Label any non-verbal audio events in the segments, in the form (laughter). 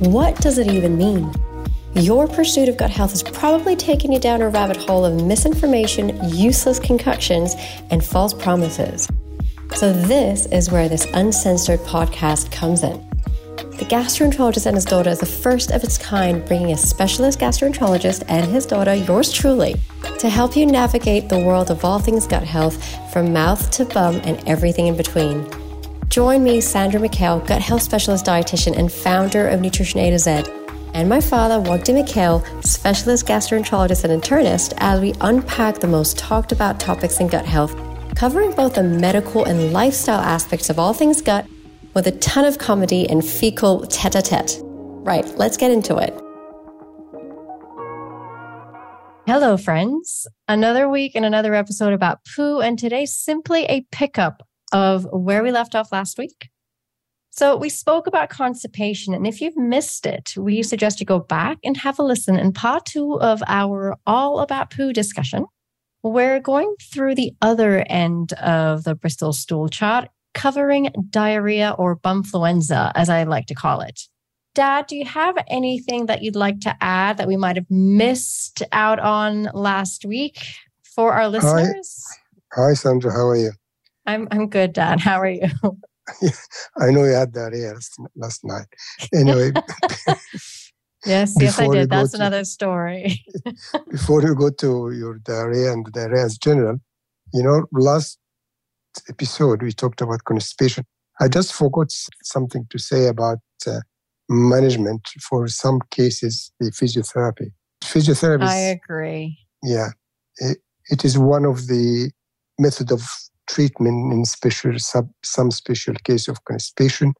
What does it even mean? Your pursuit of gut health has probably taken you down a rabbit hole of misinformation, useless concoctions, and false promises. So, this is where this uncensored podcast comes in. The gastroenterologist and his daughter is the first of its kind, bringing a specialist gastroenterologist and his daughter, yours truly, to help you navigate the world of all things gut health from mouth to bum and everything in between. Join me, Sandra Mikhail, gut health specialist dietitian and founder of Nutrition A to Z and my father, Wagdy Mikhail, specialist gastroenterologist and internist, as we unpack the most talked about topics in gut health, covering both the medical and lifestyle aspects of all things gut with a ton of comedy and fecal tete a tete. Right, let's get into it. Hello, friends. Another week and another episode about poo, and today simply a pickup of where we left off last week. So we spoke about constipation. And if you've missed it, we suggest you go back and have a listen in part two of our all about poo discussion. We're going through the other end of the Bristol stool chart, covering diarrhea or bumfluenza, as I like to call it. Dad, do you have anything that you'd like to add that we might have missed out on last week for our listeners? Hi, Hi Sandra. How are you? I'm I'm good, Dad. (laughs) How are you? (laughs) I know you had diarrhea last night. Anyway. (laughs) yes, yes, I did. That's another story. before you go to your diarrhea and diarrhea as general, you know, last episode we talked about constipation. I just forgot something to say about uh, management for some cases, the physiotherapy. Physiotherapy. I agree. Yeah, it, it is one of the method of treatment in special sub, some special case of constipation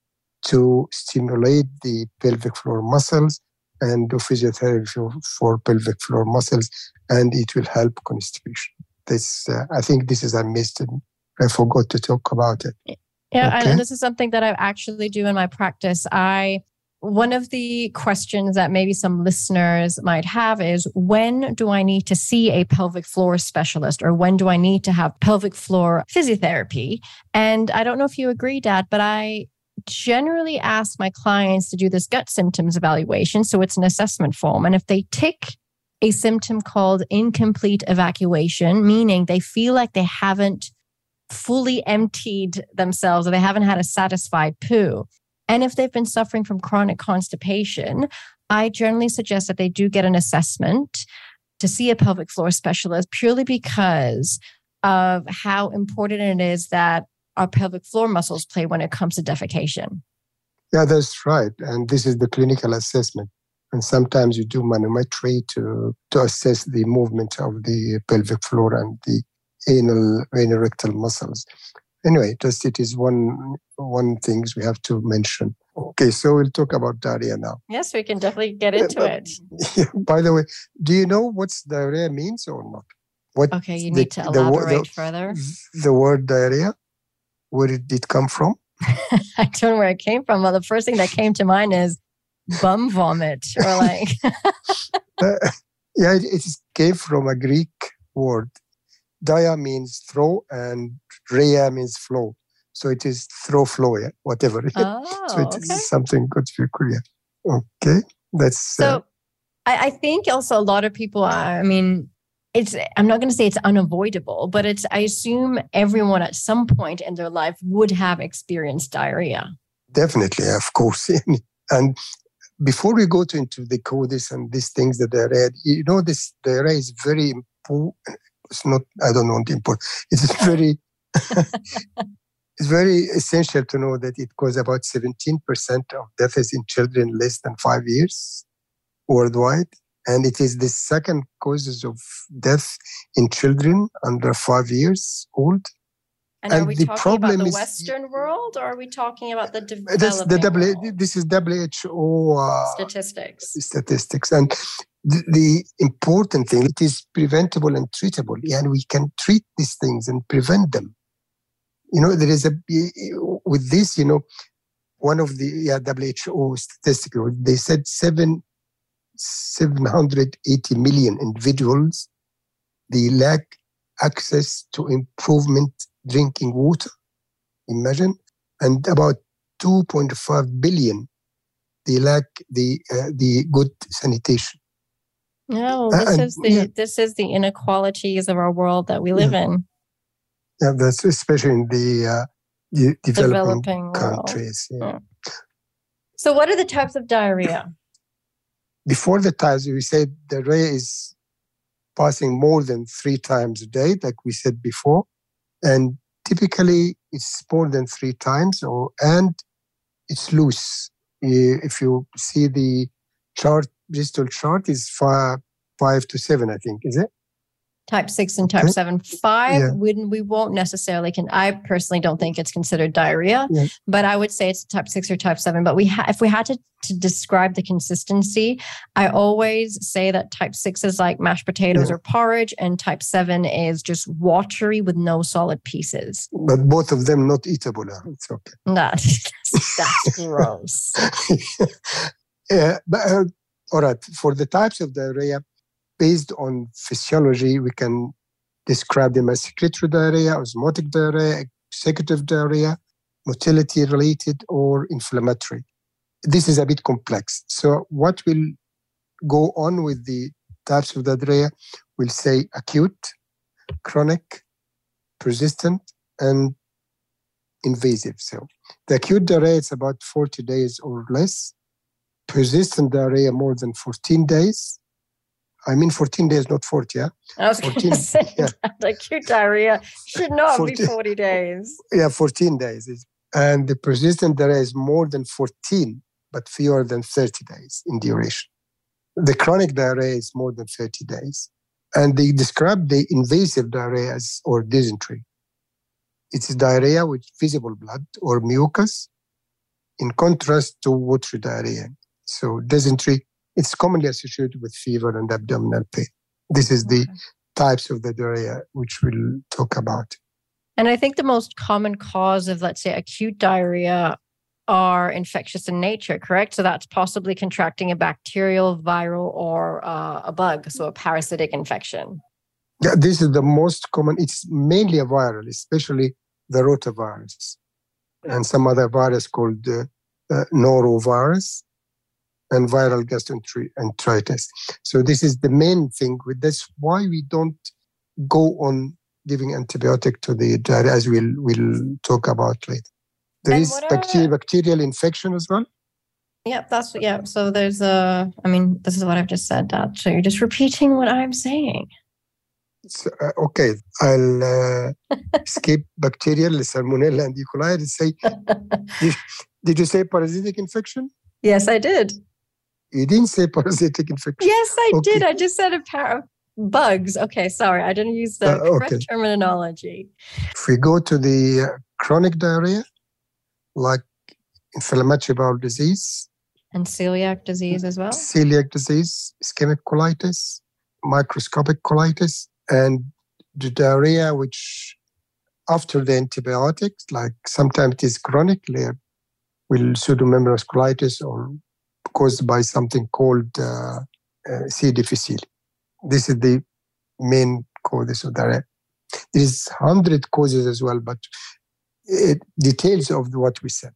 to stimulate the pelvic floor muscles and do physiotherapy for, for pelvic floor muscles, and it will help constipation. This, uh, I think, this is I missed and I forgot to talk about it. Yeah, okay? and this is something that I actually do in my practice. I one of the questions that maybe some listeners might have is when do I need to see a pelvic floor specialist or when do I need to have pelvic floor physiotherapy? And I don't know if you agree, Dad, but I generally ask my clients to do this gut symptoms evaluation. So it's an assessment form. And if they tick a symptom called incomplete evacuation, meaning they feel like they haven't fully emptied themselves or they haven't had a satisfied poo, and if they've been suffering from chronic constipation, I generally suggest that they do get an assessment to see a pelvic floor specialist purely because of how important it is that our pelvic floor muscles play when it comes to defecation. Yeah, that's right. And this is the clinical assessment. And sometimes you do manometry to, to assess the movement of the pelvic floor and the anal, anal rectal muscles anyway, just it is one one things we have to mention. Okay, so we'll talk about diarrhea now. Yes, we can definitely get into it. Yeah, (laughs) by the way, do you know what diarrhea means or not? What okay, you need to elaborate the, the, further. (laughs) The word diarrhea, where did it come from? (laughs) I don't know where it came from. Well, the first thing that came to mind is bum vomit, or like. uh, yeah, it, it came from a Greek word. Dia means throw, and Rhea means flow. So it is throw flow, yeah, whatever. (laughs) Oh, so it okay. is something good for Korea. Okay, that's so. Uh, I, I think also a lot of people. I mean, it's i'm not going to say it's unavoidable but it's i assume everyone at some point in their life would have experienced diarrhea definitely of course (laughs) and before we go to, into the causes and these things that they read you know this diarrhea is very important it's not i don't want the important it's (laughs) very (laughs) it's very essential to know that it causes about 17% of deaths in children less than five years worldwide. And it is the second causes of death in children under five years old. And, and are we the talking about the is, Western world or are we talking about the developing the w, world? This is WHO uh, statistics. Statistics. And the, important thing, it is preventable and treatable. And we can treat these things and prevent them you know, there is a, with this, you know, one of the yeah, WHO statistics, they said seven, 780 million individuals, they lack access to improvement drinking water. Imagine. And about 2.5 billion, they lack the uh, the good sanitation. No, this and, is the yeah. this is the inequalities of our world that we live yeah. in. Yeah, that's especially in the, uh, developing, developing countries. Yeah. So, what are the types of diarrhea? Before the types, we said diarrhea is passing more than three times a day, like we said before, and typically it's more than three times, or and it's loose. If you see the chart, Bristol chart is five, five to seven, I think, is it? type 6 and type 7 5 yeah. we, we won't necessarily can i personally don't think it's considered diarrhea yeah. but i would say it's type 6 or type 7 but we ha- if we had to, to describe the consistency i always say that type 6 is like mashed potatoes yeah. or porridge and type 7 is just watery with no solid pieces but both of them not eatable it's okay that's, (laughs) that's gross (laughs) yeah but uh, all right for the types of diarrhea based on physiology, we can describe them as secretory diarrhea, osmotic diarrhea, exudative diarrhea, motility related, or inflammatory. This is a bit complex. So, what will go on with the types of diarrhea? We'll say acute, chronic, persistent, and invasive. So, the acute diarrhea is about 40 days or less, persistent diarrhea more than 14 days, I mean 14 days, not 40, yeah? I was 14, say yeah. (laughs) acute diarrhea should not 14, be 40 days. Yeah, 14 days. And the persistent diarrhea is more than 14, but fewer than 30 days in duration. The chronic diarrhea is more than 30 days. And they describe the invasive diarrhea as, or dysentery. It's diarrhea with visible blood or mucus, in contrast to watery diarrhea. So dysentery it's commonly associated with fever and abdominal pain. This is the types of the diarrhea which we'll talk about. And I think the most common cause of, let's say, acute diarrhea are infectious in nature, correct? So that's possibly contracting a bacterial, viral, or uh, a bug, so a parasitic infection. Yeah, this is the most common. It's mainly a viral, especially the rotavirus and some other virus called uh, uh, norovirus and viral gastroenteritis. So this is the main thing with this. Why we don't go on giving antibiotic to the diarrhea, as we'll we'll talk about later. There and is bacterial, bacterial infection as well. Yeah, that's yeah. So there's a. I mean, this is what I've just said. Dad. So you're just repeating what I'm saying. So, uh, okay, I'll uh, (laughs) skip bacterial, salmonella, and E. coli. And say, (laughs) did, did you say parasitic infection? Yes, I did. You didn't say parasitic infection. Yes, I okay. did. I just said a pair of bugs. Okay, sorry. I didn't use the uh, okay. correct terminology. If we go to the uh, chronic diarrhea, like inflammatory bowel disease, and celiac disease as well. Celiac disease, ischemic colitis, microscopic colitis, and the diarrhea, which after the antibiotics, like sometimes it is chronic, like will pseudomembranous colitis or caused by something called uh, uh, C. difficile. This is the main cause of diarrhea. There is hundred causes as well, but it, details of what we said.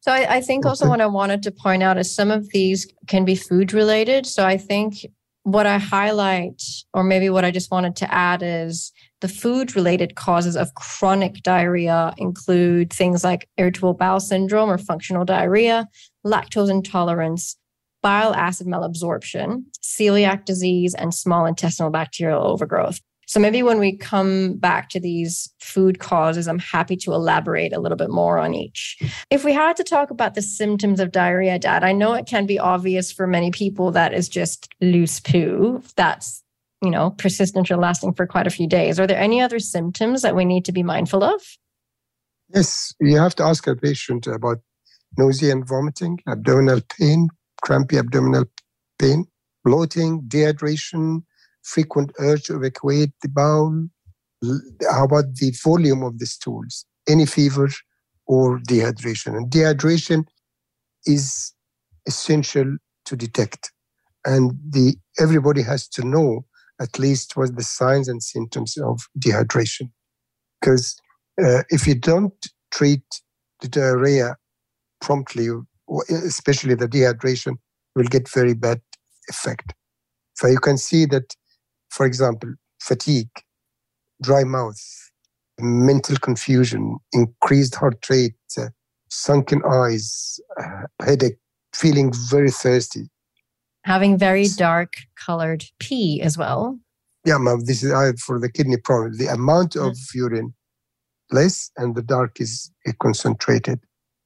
So I, I think okay. also what I wanted to point out is some of these can be food related. So I think what I highlight, or maybe what I just wanted to add, is the food related causes of chronic diarrhea include things like irritable bowel syndrome or functional diarrhea, lactose intolerance, bile acid malabsorption, celiac disease, and small intestinal bacterial overgrowth. So maybe when we come back to these food causes, I'm happy to elaborate a little bit more on each. If we had to talk about the symptoms of diarrhea, Dad, I know it can be obvious for many people that is just loose poo. That's you know, persistent or lasting for quite a few days. Are there any other symptoms that we need to be mindful of? Yes, you have to ask a patient about nausea and vomiting, abdominal pain, crampy abdominal pain, bloating, dehydration, frequent urge to evacuate the bowel. How about the volume of the stools? Any fever or dehydration? And dehydration is essential to detect. And the everybody has to know at least what the signs and symptoms of dehydration. Because uh, if you don't treat the diarrhea promptly, especially the dehydration, will get very bad effect. So you can see that, for example, fatigue, dry mouth, mental confusion, increased heart rate, uh, sunken eyes, uh, headache, feeling very thirsty. Having very dark colored pee as well. Yeah, ma'am, this is for the kidney problem. The amount of mm. urine less and the dark is concentrated.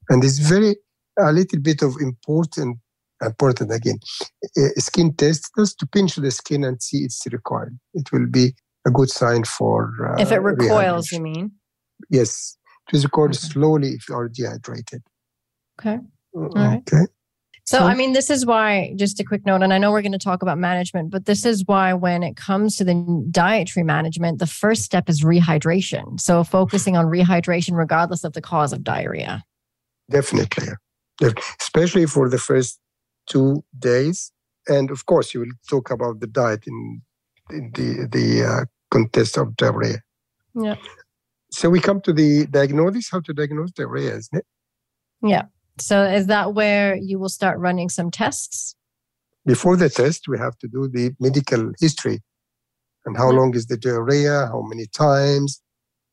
And it's very, a little bit of important, important again, skin test just to pinch the skin and see it's recoiled. It will be a good sign for. Uh, if it recoils, you mean? Yes. It is recoiled okay. slowly if you are dehydrated. Okay. All right. Okay. So, so, I mean, this is why, just a quick note, and I know we're going to talk about management, but this is why when it comes to the dietary management, the first step is rehydration. So, focusing on rehydration regardless of the cause of diarrhea. Definitely. Especially for the first two days. And of course, you will talk about the diet in, in the, the uh, context of diarrhea. Yeah. So, we come to the diagnosis, how to diagnose diarrhea, isn't it? Yeah. So is that where you will start running some tests? Before the test, we have to do the medical history and how long is the diarrhea, how many times,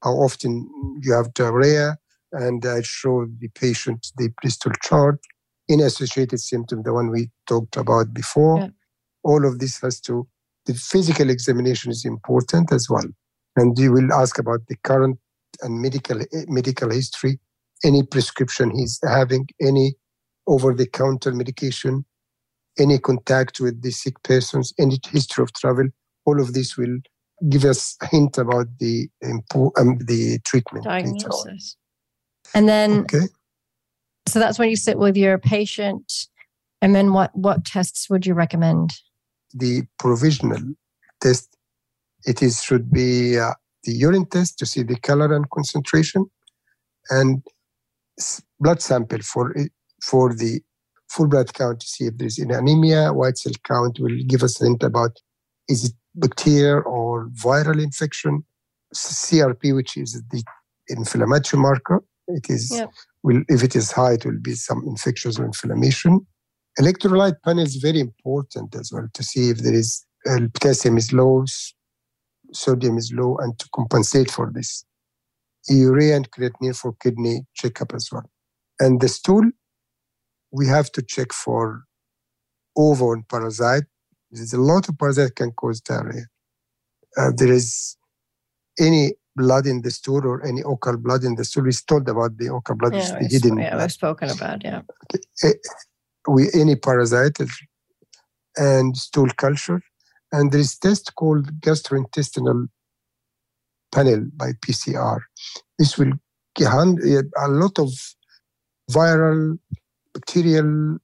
how often you have diarrhea, and I show the patient the Bristol chart in associated symptom, the one we talked about before. Yeah. All of this has to, the physical examination is important as well. And you will ask about the current and medical medical history any prescription he's having, any over the counter medication, any contact with the sick persons, any history of travel, all of this will give us a hint about the um, the treatment. Diagnosis. And then, okay. So that's when you sit with your patient. And then what, what tests would you recommend? The provisional test, it is should be uh, the urine test to see the color and concentration. And blood sample for for the full blood count to see if there's an anemia. White cell count will give us a hint about is it bacteria or viral infection. CRP, which is the inflammatory marker, it is yep. Will if it is high, it will be some infections or inflammation. Electrolyte panel is very important as well to see if there is uh, potassium is low, sodium is low, and to compensate for this urea and creatinine for kidney checkup as well. And the stool, we have to check for ova and parasite. There's a lot of parasite can cause diarrhea. Uh, there is any blood in the stool or any occult blood in the stool. We told about the occult blood, yeah, the hidden. Yeah, we've spoken about, yeah. Okay. We, any parasite and stool culture. And there is test called gastrointestinal panel by PCR. This will hand eh, a lot of viral, bacterial,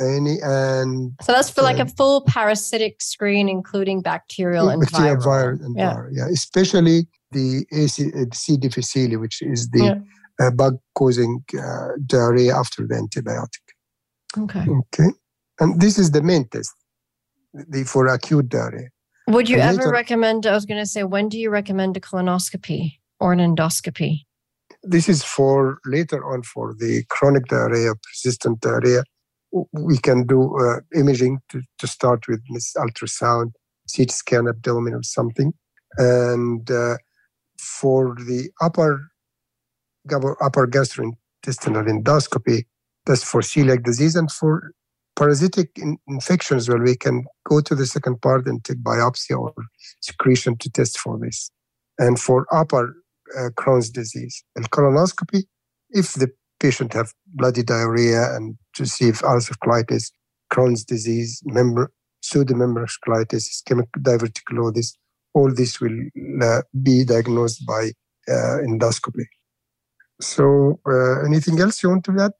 any and so that's for like a eh, full parasitic screen, including bacterial and bacterial, viral. viral and yeah. viral. Yeah, especially the AC, uh, C. difficile, which is the yeah. uh, bug causing uh, diarrhea after the antibiotic. Okay. Okay. And this is the main test the, for acute diarrhea. Would you ever recommend? I was going to say, when do you recommend a colonoscopy or an endoscopy? This is for later on for the chronic diarrhea, persistent diarrhea. We can do uh, imaging to, to start with this ultrasound, CT scan, abdomen, or something. And uh, for the upper upper gastrointestinal endoscopy, that's for celiac disease, and for parasitic in- infections, well, we can go to the second part and take biopsy or secretion to test for this. And for upper uh, Crohn's disease and colonoscopy, if the patient have bloody diarrhea and to see if ulcerative colitis, Crohn's disease, member, pseudomembranous colitis, ischemic diverticulosis, all this will uh, be diagnosed by uh, endoscopy. So, uh, anything else you want to add?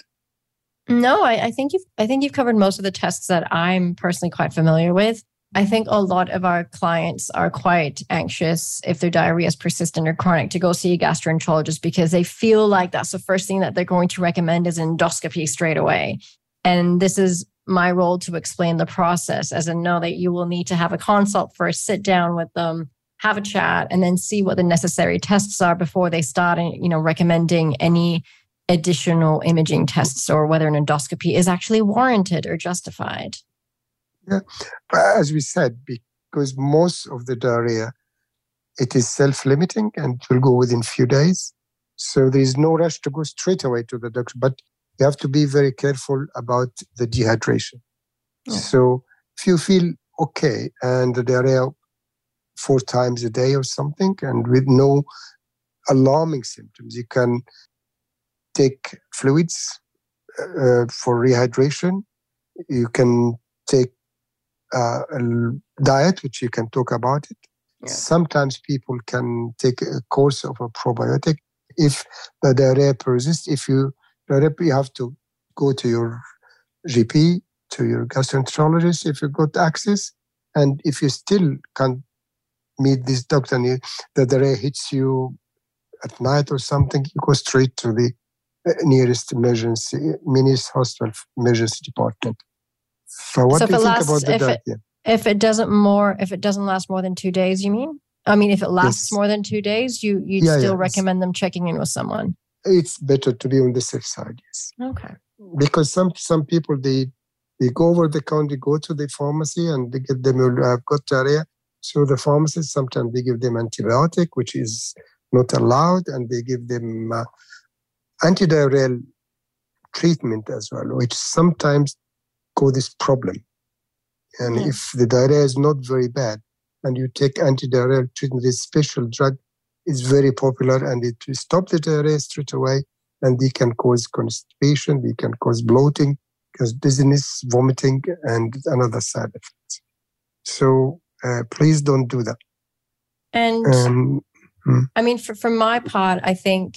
No, I, I think you've I think you've covered most of the tests that I'm personally quite familiar with. I think a lot of our clients are quite anxious if their diarrhea is persistent or chronic to go see a gastroenterologist because they feel like that's the first thing that they're going to recommend is endoscopy straight away. And this is my role to explain the process as in know that you will need to have a consult first, sit down with them, have a chat, and then see what the necessary tests are before they start, eh, you know, recommending any additional imaging tests or whether an endoscopy is actually warranted or justified. Yeah, but as we said, because most of the diarrhea, it is self-limiting and will go within few days. So there is no rush to go straight away to the doctor, but you have to be very careful about the dehydration. Yeah. So if you feel okay and the diarrhea four times a day or something and with no alarming symptoms, you can take fluids uh, for rehydration. You can take uh, a diet, which you can talk about it. Yeah. Sometimes people can take a course of a probiotic if the diarrhea persists. If you diarrhea, you have to go to your GP, to your gastroenterologist if you got access, and if you still can't meet this doctor and you, the diarrhea hits you at night or something, you go straight to the uh, nearest emergency, nearest hospital emergency department. So what so do you think lasts, about the if diet? It, if it doesn't more, if it doesn't last more than two days, you mean? I mean, if it lasts yes. more than two days, you you yeah, still yeah, recommend them checking in with someone. It's better to be on the safe side, yes. Okay. Because some some people they they go over the counter, go to the pharmacy, and they get them uh, got diarrhea. So the pharmacist sometimes they give them antibiotic, which is not allowed, and they give them uh, antidiarrheal treatment as well, which sometimes cause this problem. And yeah. if the diarrhea is not very bad, and you take antidiarrheal treatment, this special drug is very popular, and it stops the diarrhea straight away, and they can cause constipation, they can cause bloating, cause dizziness, vomiting, and another side effects. So uh, please don't do that. And um, hmm. I mean, for, for my part, I think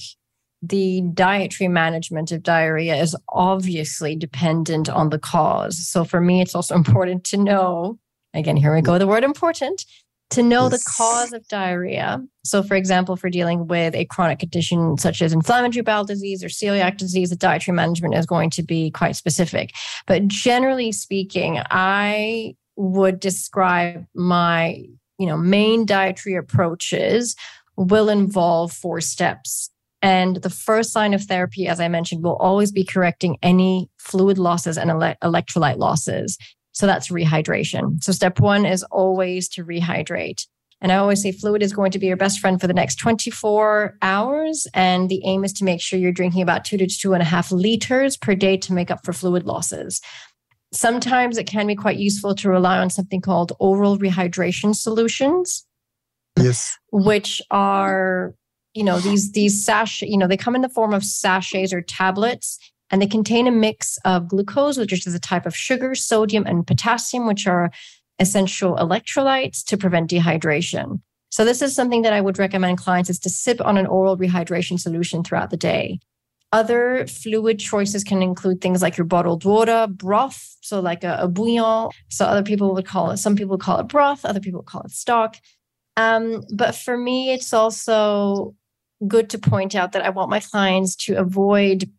the dietary management of diarrhea is obviously dependent on the cause. So for me, it's also (laughs) important to know again, here we go, the word important to know the cause of diarrhea. So, for example, for dealing with a chronic condition such as inflammatory bowel disease or celiac disease, the dietary management is going to be quite specific. But generally speaking, I would describe my you know main dietary approaches will involve four steps and the first line of therapy, as I mentioned, will always be correcting any fluid losses and ele- electrolyte losses. So that's rehydration. So step one is always to rehydrate. And I always say fluid is going to be your best friend for the next 24 hours. And the aim is to make sure you're drinking about two to two and a half liters per day to make up for fluid losses. Sometimes it can be quite useful to rely on something called oral rehydration solutions. Yes. Which are you know these these sachet you know they come in the form of sachets or tablets and they contain a mix of glucose which is a type of sugar sodium and potassium which are essential electrolytes to prevent dehydration so this is something that i would recommend clients is to sip on an oral rehydration solution throughout the day other fluid choices can include things like your bottled water, broth, so like a, a bouillon. So other people would call it, some people call it broth, other people call it stock. Um, but for me, it's also good to point out that I want my clients to avoid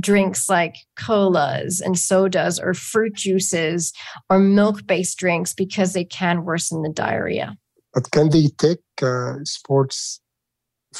drinks like colas and sodas or fruit juices or milk based drinks because they can worsen the diarrhea. But can they take uh, sports?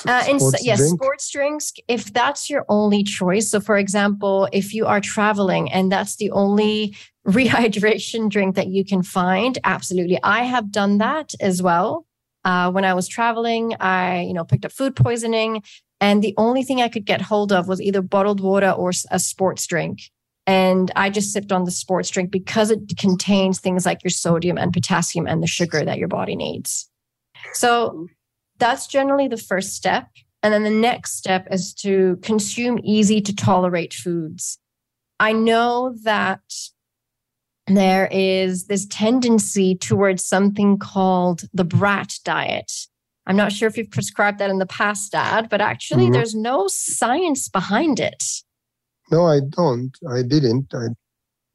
Uh, and sports yes, drink? sports drinks, if that's your only choice. So, for example, if you are traveling and that's the only (laughs) rehydration drink that you can find, absolutely. I have done that as well. Uh, when I was traveling, I, you know, picked up food poisoning, and the only thing I could get hold of was either bottled water or a sports drink. And I just sipped on the sports drink because it contains things like your sodium and potassium and the sugar that your body needs. So that's generally the first step. And then the next step is to consume easy to tolerate foods. I know that there is this tendency towards something called the brat diet. I'm not sure if you've prescribed that in the past, Dad, but actually mm-hmm. there's no science behind it. No, I don't. I didn't. I...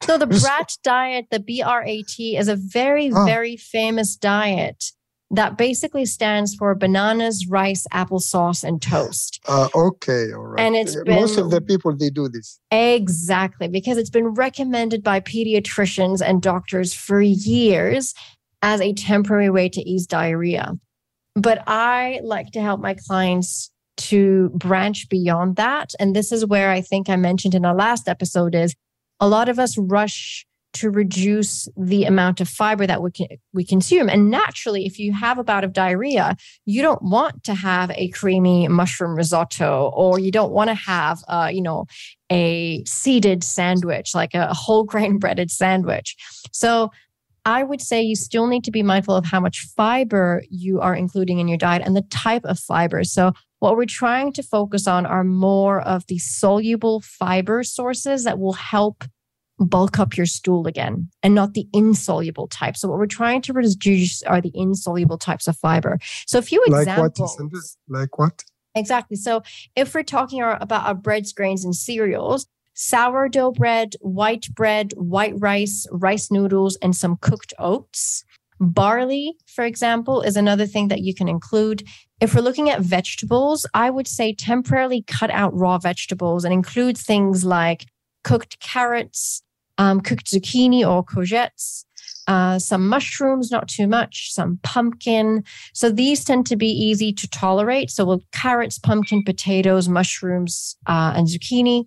So the (laughs) brat diet, the BRAT, is a very, oh. very famous diet that basically stands for bananas, rice, applesauce, and toast. Uh, okay, all right. And it's been, most of the people they do this exactly because it's been recommended by pediatricians and doctors for years as a temporary way to ease diarrhea. But I like to help my clients to branch beyond that. And this is where I think I mentioned in our last episode is a lot of us rush to reduce the amount of fiber that we can, we consume. And naturally, if you have a bout of diarrhea, you don't want to have a creamy mushroom risotto, or you don't want to have, uh, you know, a seeded sandwich, like a whole (laughs) grain breaded sandwich. So I would say you still need to be mindful of how much fiber you are including in your diet and the type of fiber. So, what we're trying to focus on are more of the soluble fiber sources that will help bulk up your stool again and not the insoluble type. So what we're trying to reduce are the insoluble types of fiber. So a few examples. Like what? Like what? Exactly. So if we're talking about our breads, grains, and cereals, sourdough bread, white bread, white rice, rice noodles, and some cooked oats. Barley, for example, is another thing that you can include. If we're looking at vegetables, I would say temporarily cut out raw vegetables and include things like cooked carrots, um, cooked zucchini or courgettes, uh, some mushrooms, not too much, some pumpkin. So these tend to be easy to tolerate. So with carrots, pumpkin, potatoes, mushrooms, uh, and zucchini.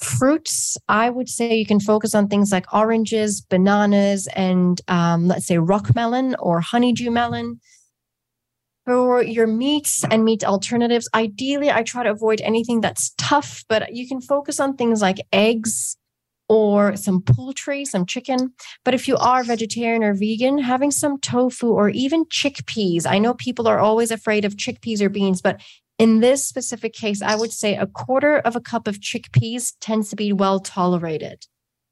Fruits, I would say you can focus on things like oranges, bananas, and um, let's say rock melon or honeydew melon. For your meats and meat alternatives, ideally, I try to avoid anything that's tough, but you can focus on things like eggs, or some poultry, some chicken. But if you are vegetarian or vegan, having some tofu or even chickpeas. I know people are always afraid of chickpeas or beans, but in this specific case, I would say a quarter of a cup of chickpeas tends to be well tolerated.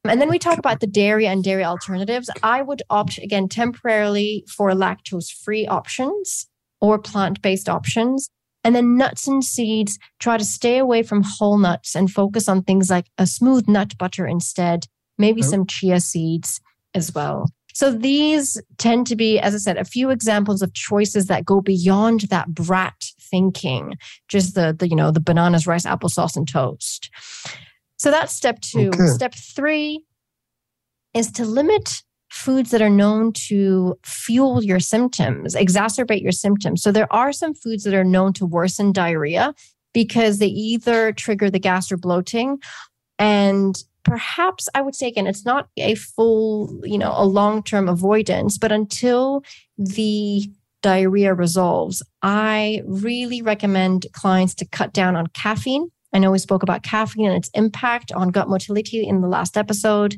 And then we talk about the dairy and dairy alternatives. I would opt again temporarily for lactose free options or plant based options. And then nuts and seeds, try to stay away from whole nuts and focus on things like a smooth nut butter instead, maybe oh. some chia seeds as well. So these tend to be, as I said, a few examples of choices that go beyond that brat thinking, just the, the you know, the bananas, rice, applesauce, and toast. So that's step two. Okay. Step three is to limit foods that are known to fuel your symptoms, exacerbate your symptoms. So there are some foods that are known to worsen diarrhea because they either trigger the gas or bloating and perhaps I would say again, it's not a full, you know, a long term avoidance, but until the diarrhea resolves, I really recommend clients to cut down on caffeine. I know we spoke about caffeine and its impact on gut motility in the last episode.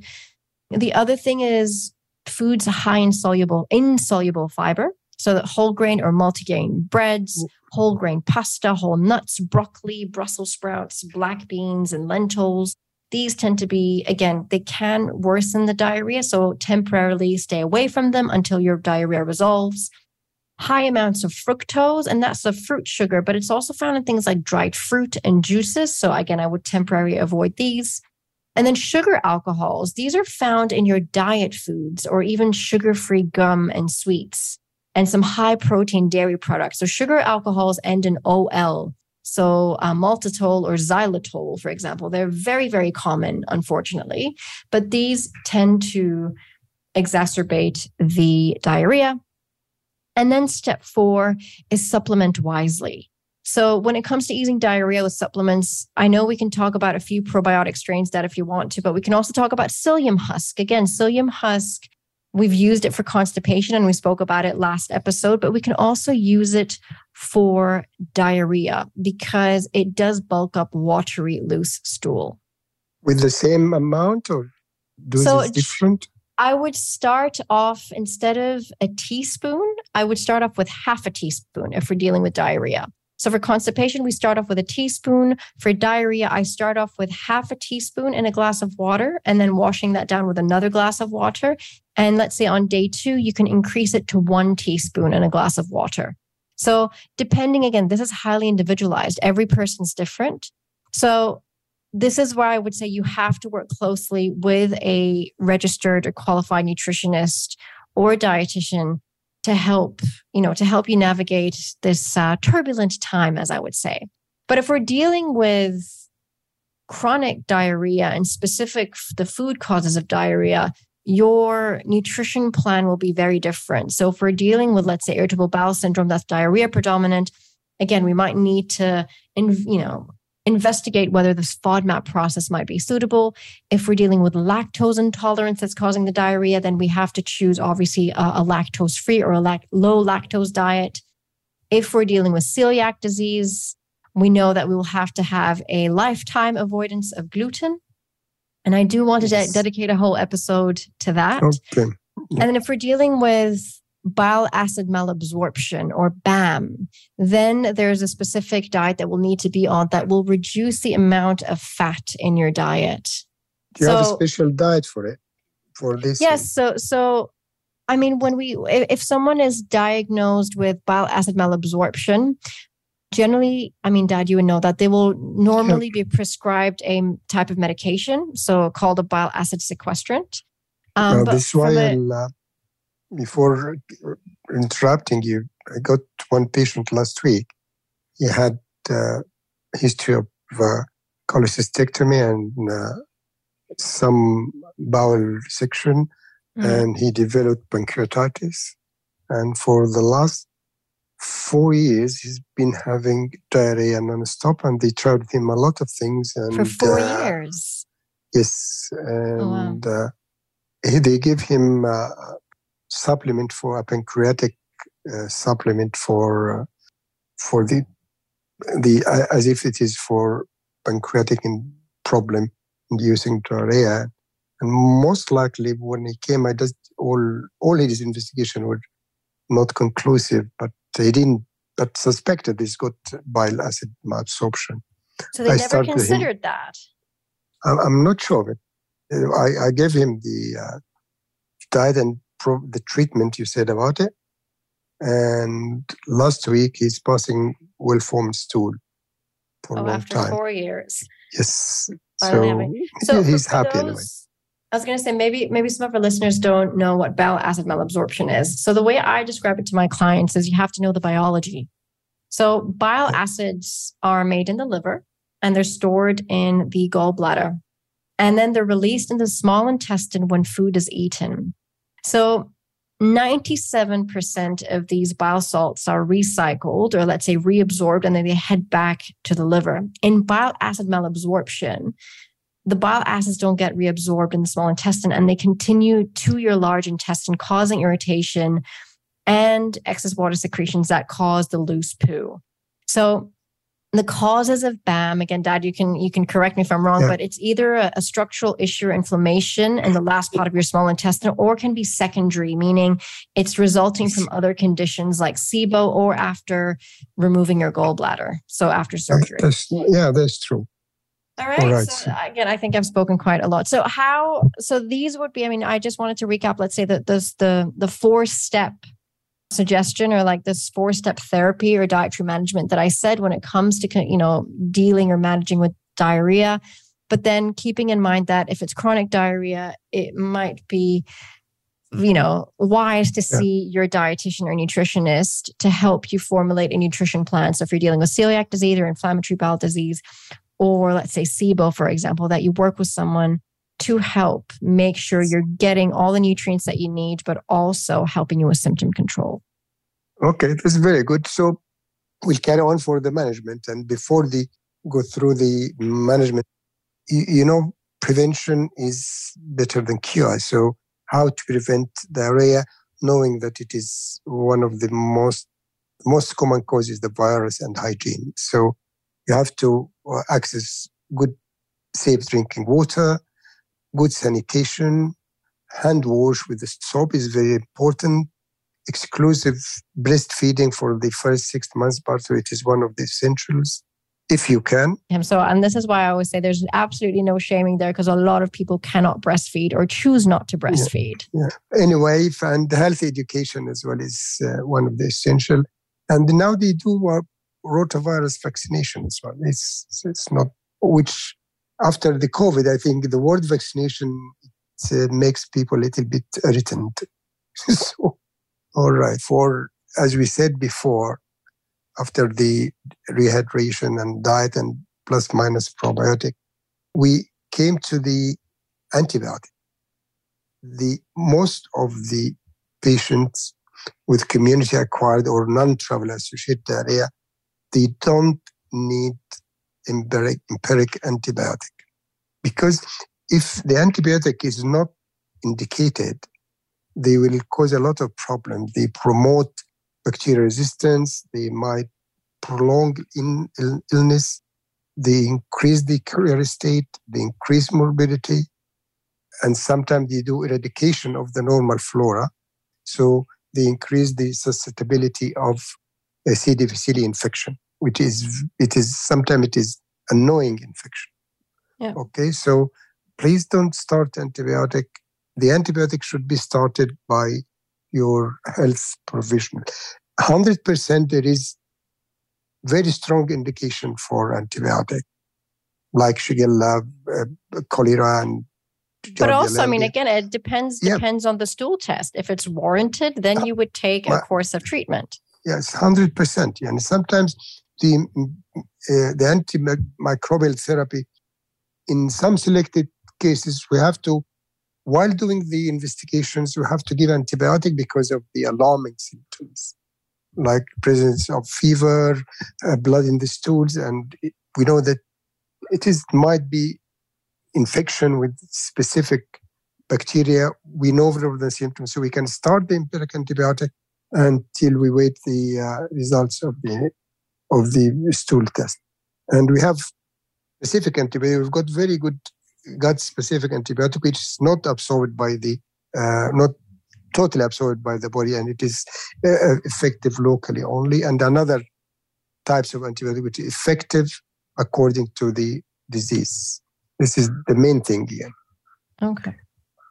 The other thing is foods high in soluble insoluble fiber so that whole grain or multigrain breads mm. whole grain pasta whole nuts broccoli brussels sprouts black beans and lentils these tend to be again they can worsen the diarrhea so temporarily stay away from them until your diarrhea resolves high amounts of fructose and that's a fruit sugar but it's also found in things like dried fruit and juices so again i would temporarily avoid these and then sugar alcohols, these are found in your diet foods or even sugar free gum and sweets and some high protein dairy products. So sugar alcohols end in OL. So uh, maltitol or xylitol, for example, they're very, very common, unfortunately, but these tend to exacerbate the diarrhea. And then step four is supplement wisely. So when it comes to easing diarrhea with supplements, I know we can talk about a few probiotic strains that if you want to, but we can also talk about psyllium husk. Again, psyllium husk, we've used it for constipation and we spoke about it last episode, but we can also use it for diarrhea because it does bulk up watery loose stool. With the same amount or do so it different? I would start off instead of a teaspoon, I would start off with half a teaspoon if we're dealing with diarrhea. So for constipation, we start off with a teaspoon. For diarrhea, I start off with half a teaspoon in a glass of water and then washing that down with another glass of water. And let's say on day two, you can increase it to one teaspoon in a glass of water. So depending again, this is highly individualized. Every person's different. So this is where I would say you have to work closely with a registered or qualified nutritionist or dietitian to help, you know, to help you navigate this uh, turbulent time, as I would say. But if we're dealing with chronic diarrhea and specific the food causes of diarrhea, your nutrition plan will be very different. So if we're dealing with, let's say, irritable bowel syndrome, that's diarrhea predominant, again, we might need to, you know, investigate whether this FODMAP process might be suitable. If we're dealing with lactose intolerance that's causing the diarrhea, then we have to choose obviously a, a lactose free or a lac- low lactose diet. If we're dealing with celiac disease, we know that we will have to have a lifetime avoidance of gluten. And I do want to de- dedicate a whole episode to that. Okay. And then if we're dealing with bile acid malabsorption or BAM, then there's a specific diet that will need to be on that will reduce the amount of fat in your diet. Do you so, have a special diet for it? For this? Yes. So, so I mean, when we, if someone is diagnosed with bile acid malabsorption, generally, I mean, Dad, you would know that they will normally be prescribed a type of medication, so called a bile acid sequestrant. Um, well, this is why a, uh, before interrupting you, I got one patient last week. He had uh, history of uh, cholecystectomy and uh, some bowel section, mm. and he developed pancreatitis. And for the last four years, he's been having diarrhea nonstop, and they tried him a lot of things. And, for four uh, years. Yes, and oh, wow. Uh, they gave him uh, supplement for a pancreatic uh, supplement for uh, for the the uh, as if it is for pancreatic in problem inducing diarrhea. And most likely when he came i just all all his investigation were not conclusive but they didn't but suspected he's got bile acid malabsorption. So they I never considered that? I'm not sure of it. I, I gave him the uh, diet and pro- the treatment you said about it. And last week he's passing well formed stool for oh, a long after time. Four years. Yes. So, (laughs) so he's happy those, anyway. I was going to say maybe maybe some of our listeners don't know what bile acid malabsorption is. So the way I describe it to my clients is you have to know the biology. So bile acids are made in the liver and they're stored in the gallbladder. And then they're released in the small intestine when food is eaten. So 97% of these bile salts are recycled or let's say reabsorbed and then they head back to the liver. In bile acid malabsorption, the bile acids don't get reabsorbed in the small intestine and they continue to your large intestine, causing irritation and excess water secretions that cause the loose poo. So the causes of BAM, again, Dad, you can you can correct me if I'm wrong, yeah. but it's either a, a, structural issue or inflammation in the last part of your small intestine, or can be secondary, meaning it's resulting from other conditions like SIBO or after removing your gallbladder. So after surgery. That's, yeah, that's true. All right. All right. So again, I think I've spoken quite a lot. So how? So these would be. I mean, I just wanted to recap. Let's say that this the the four step suggestion or like this four step therapy or dietary management that I said when it comes to, you know, dealing or managing with diarrhea. But then keeping in mind that if it's chronic diarrhea, it might be, mm. you know, wise to see yeah. your dietitian or nutritionist to help you formulate a nutrition plan. So if you're dealing with celiac disease or inflammatory bowel disease, or let's say SIBO, for example, that you work with someone to help make sure you're getting all the nutrients that you need, but also helping you with symptom control. Okay, that's very good. So we'll carry on for the management. And before the go through the management, you, you know, prevention is better than cure. So how to prevent diarrhea, knowing that it is one of the most most common causes the virus and hygiene. So you have to uh, access good, safe drinking water, good sanitation, hand wash with the soap is very important. Exclusive breastfeeding for the first six months, part so it is one of the essentials if you can. And so, and this is why I always say there's absolutely no shaming there because a lot of people cannot breastfeed or choose not to breastfeed. Yeah. yeah. Anyway, and health education as well is uh, one of the essential. And now they do uh, rotavirus vaccination as well. It's it's not which after the COVID, I think the word vaccination uh, makes people a little bit irritant. (laughs) so, all right, for as we said before, after the rehydration and diet and plus minus probiotic, we came to the antibiotic. The most of the patients with community acquired or non-travel associated diarrhea they don't need empiric, antibiotic because if the antibiotic is not indicated, they will cause a lot of problems. They promote bacterial resistance. They might prolong in, Ill, illness. They increase the carrier state. They increase morbidity. And sometimes they do eradication of the normal flora. So they increase the susceptibility of a C. difficile infection, which is, it is, sometimes it is annoying infection. Yeah. Okay. So please don't start antibiotic. The antibiotic should be started by your health professional. 100% there is very strong indication for antibiotic, like Shigella, uh, cholera, and but also, I mean, again, it depends yeah. depends on the stool test. If it's warranted, then uh, you would take a course of treatment. Yes, hundred percent. And sometimes the uh, the antimicrobial therapy, in some selected cases, we have to, while doing the investigations, we have to give antibiotic because of the alarming symptoms like presence of fever, uh, blood in the stools, and it, we know that it is might be infection with specific bacteria. We know of the symptoms, so we can start the empiric antibiotic until we wait the uh, results of the of the stool test. And we have specific antibiotic. We've got very good gut specific antibiotic, which is not absorbed by the uh, not totally absorbed by the body and it is uh, effective locally only. And another types of antibiotic which is effective according to the disease. This is the main thing here. Okay.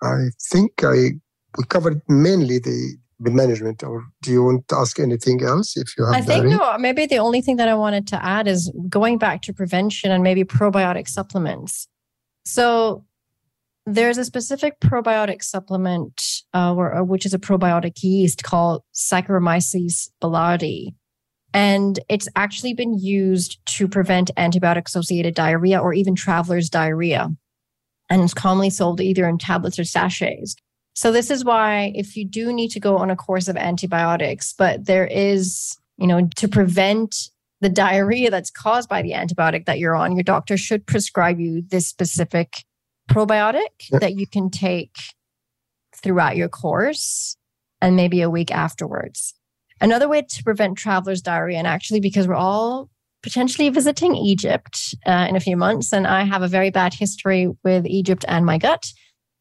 I think I we covered mainly the the management or do you want to ask anything else if you have i think no maybe the only thing that i wanted to add is going back to prevention and maybe probiotic supplements so there's a specific probiotic supplement, uh, or, uh, which is a probiotic yeast called Saccharomyces boulardii. And it's actually been used to prevent antibiotic associated diarrhea or even traveler's diarrhea. And it's commonly sold either in tablets or sachets. So, this is why if you do need to go on a course of antibiotics, but there is, you know, to prevent the diarrhea that's caused by the antibiotic that you're on, your doctor should prescribe you this specific probiotic yep. that you can take throughout your course and maybe a week afterwards. Another way to prevent travelers' diarrhea, and actually, because we're all potentially visiting Egypt uh, in a few months, and I have a very bad history with Egypt and my gut.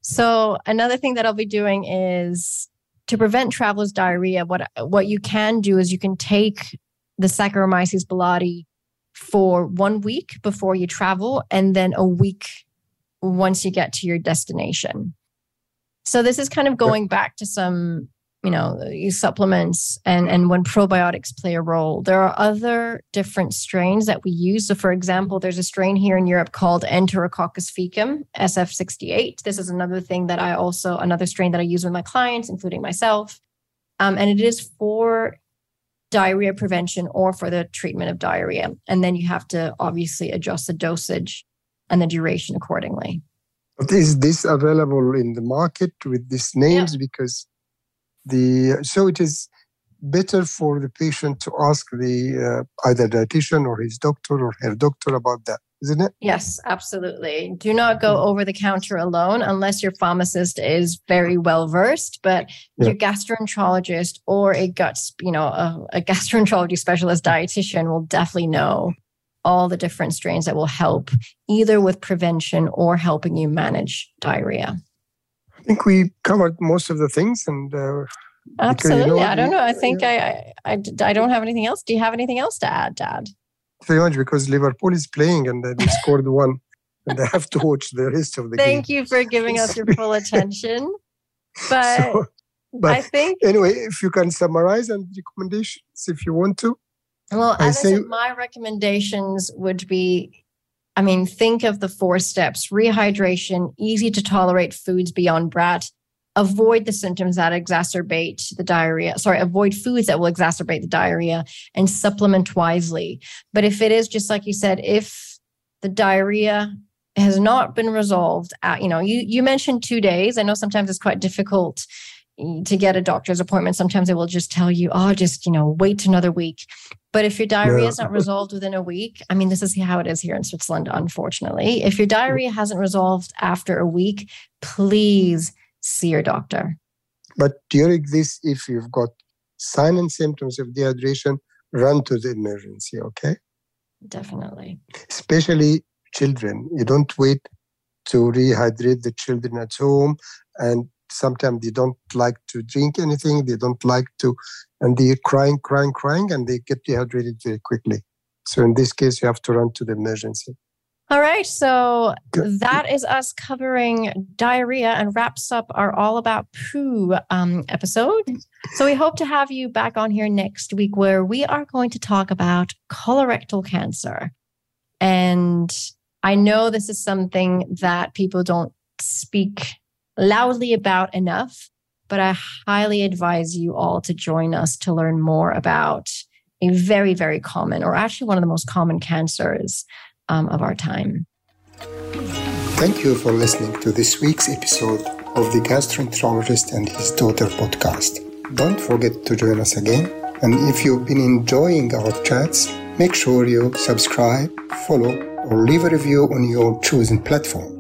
So, another thing that I'll be doing is to prevent travelers' diarrhea. What what you can do is you can take the Saccharomyces boulardii for one week before you travel, and then a week once you get to your destination. So this is kind of going back to some, you know, supplements and and when probiotics play a role. There are other different strains that we use. So for example, there's a strain here in Europe called Enterococcus faecium, SF68. This is another thing that I also another strain that I use with my clients, including myself. Um, and it is for diarrhea prevention or for the treatment of diarrhea. And then you have to obviously adjust the dosage and the duration accordingly. But is this available in the market with these names? Yeah. Because the so it is better for the patient to ask the uh, either dietitian or his doctor or her doctor about that isn't it yes absolutely do not go over the counter alone unless your pharmacist is very well versed but yeah. your gastroenterologist or a gut you know a, a gastroenterology specialist dietitian will definitely know all the different strains that will help either with prevention or helping you manage diarrhea. I think we covered most of the things and uh, absolutely. You know, I don't know. I think yeah. I, I, I don't have anything else. Do you have anything else to add, Dad? Very much because Liverpool is playing and they scored one and I have to watch the rest of the Thank game. Thank you for giving us your full (laughs) attention. But, so, but I think anyway, if you can summarize and recommendations if you want to. Well, I, say, I said, my recommendations would be I mean, think of the four steps rehydration, easy to tolerate foods beyond brat, avoid the symptoms that exacerbate the diarrhea. Sorry, avoid foods that will exacerbate the diarrhea and supplement wisely. But if it is just like you said, if the diarrhea has not been resolved, at, you know, you, you mentioned two days. I know sometimes it's quite difficult to get a doctor's appointment, sometimes they will just tell you, oh, just, you know, wait another week. But if your diarrhea yeah. is not resolved within a week, I mean, this is how it is here in Switzerland, unfortunately. If your diarrhea hasn't resolved after a week, please see your doctor. But during this, if you've got sign and symptoms of dehydration, run to the emergency, okay? Definitely. Especially children. You don't wait to rehydrate the children at home and sometimes they don't like to drink anything they don't like to and they're crying crying crying and they get dehydrated very quickly. So in this case you have to run to the emergency. All right so that is us covering diarrhea and wraps up our all about poo um, episode. So we hope to have you back on here next week where we are going to talk about colorectal cancer. And i know this is something that people don't speak loudly about enough, but I highly advise you all to join us to learn more about a very, very common, or actually one of the most common cancers um, of our time. Thank you for listening to this week's episode of the Gastroenterologist and His Daughter podcast. Don't forget to join us again. And if you've been enjoying our chats, make sure you subscribe, follow, or leave a review on your chosen platform.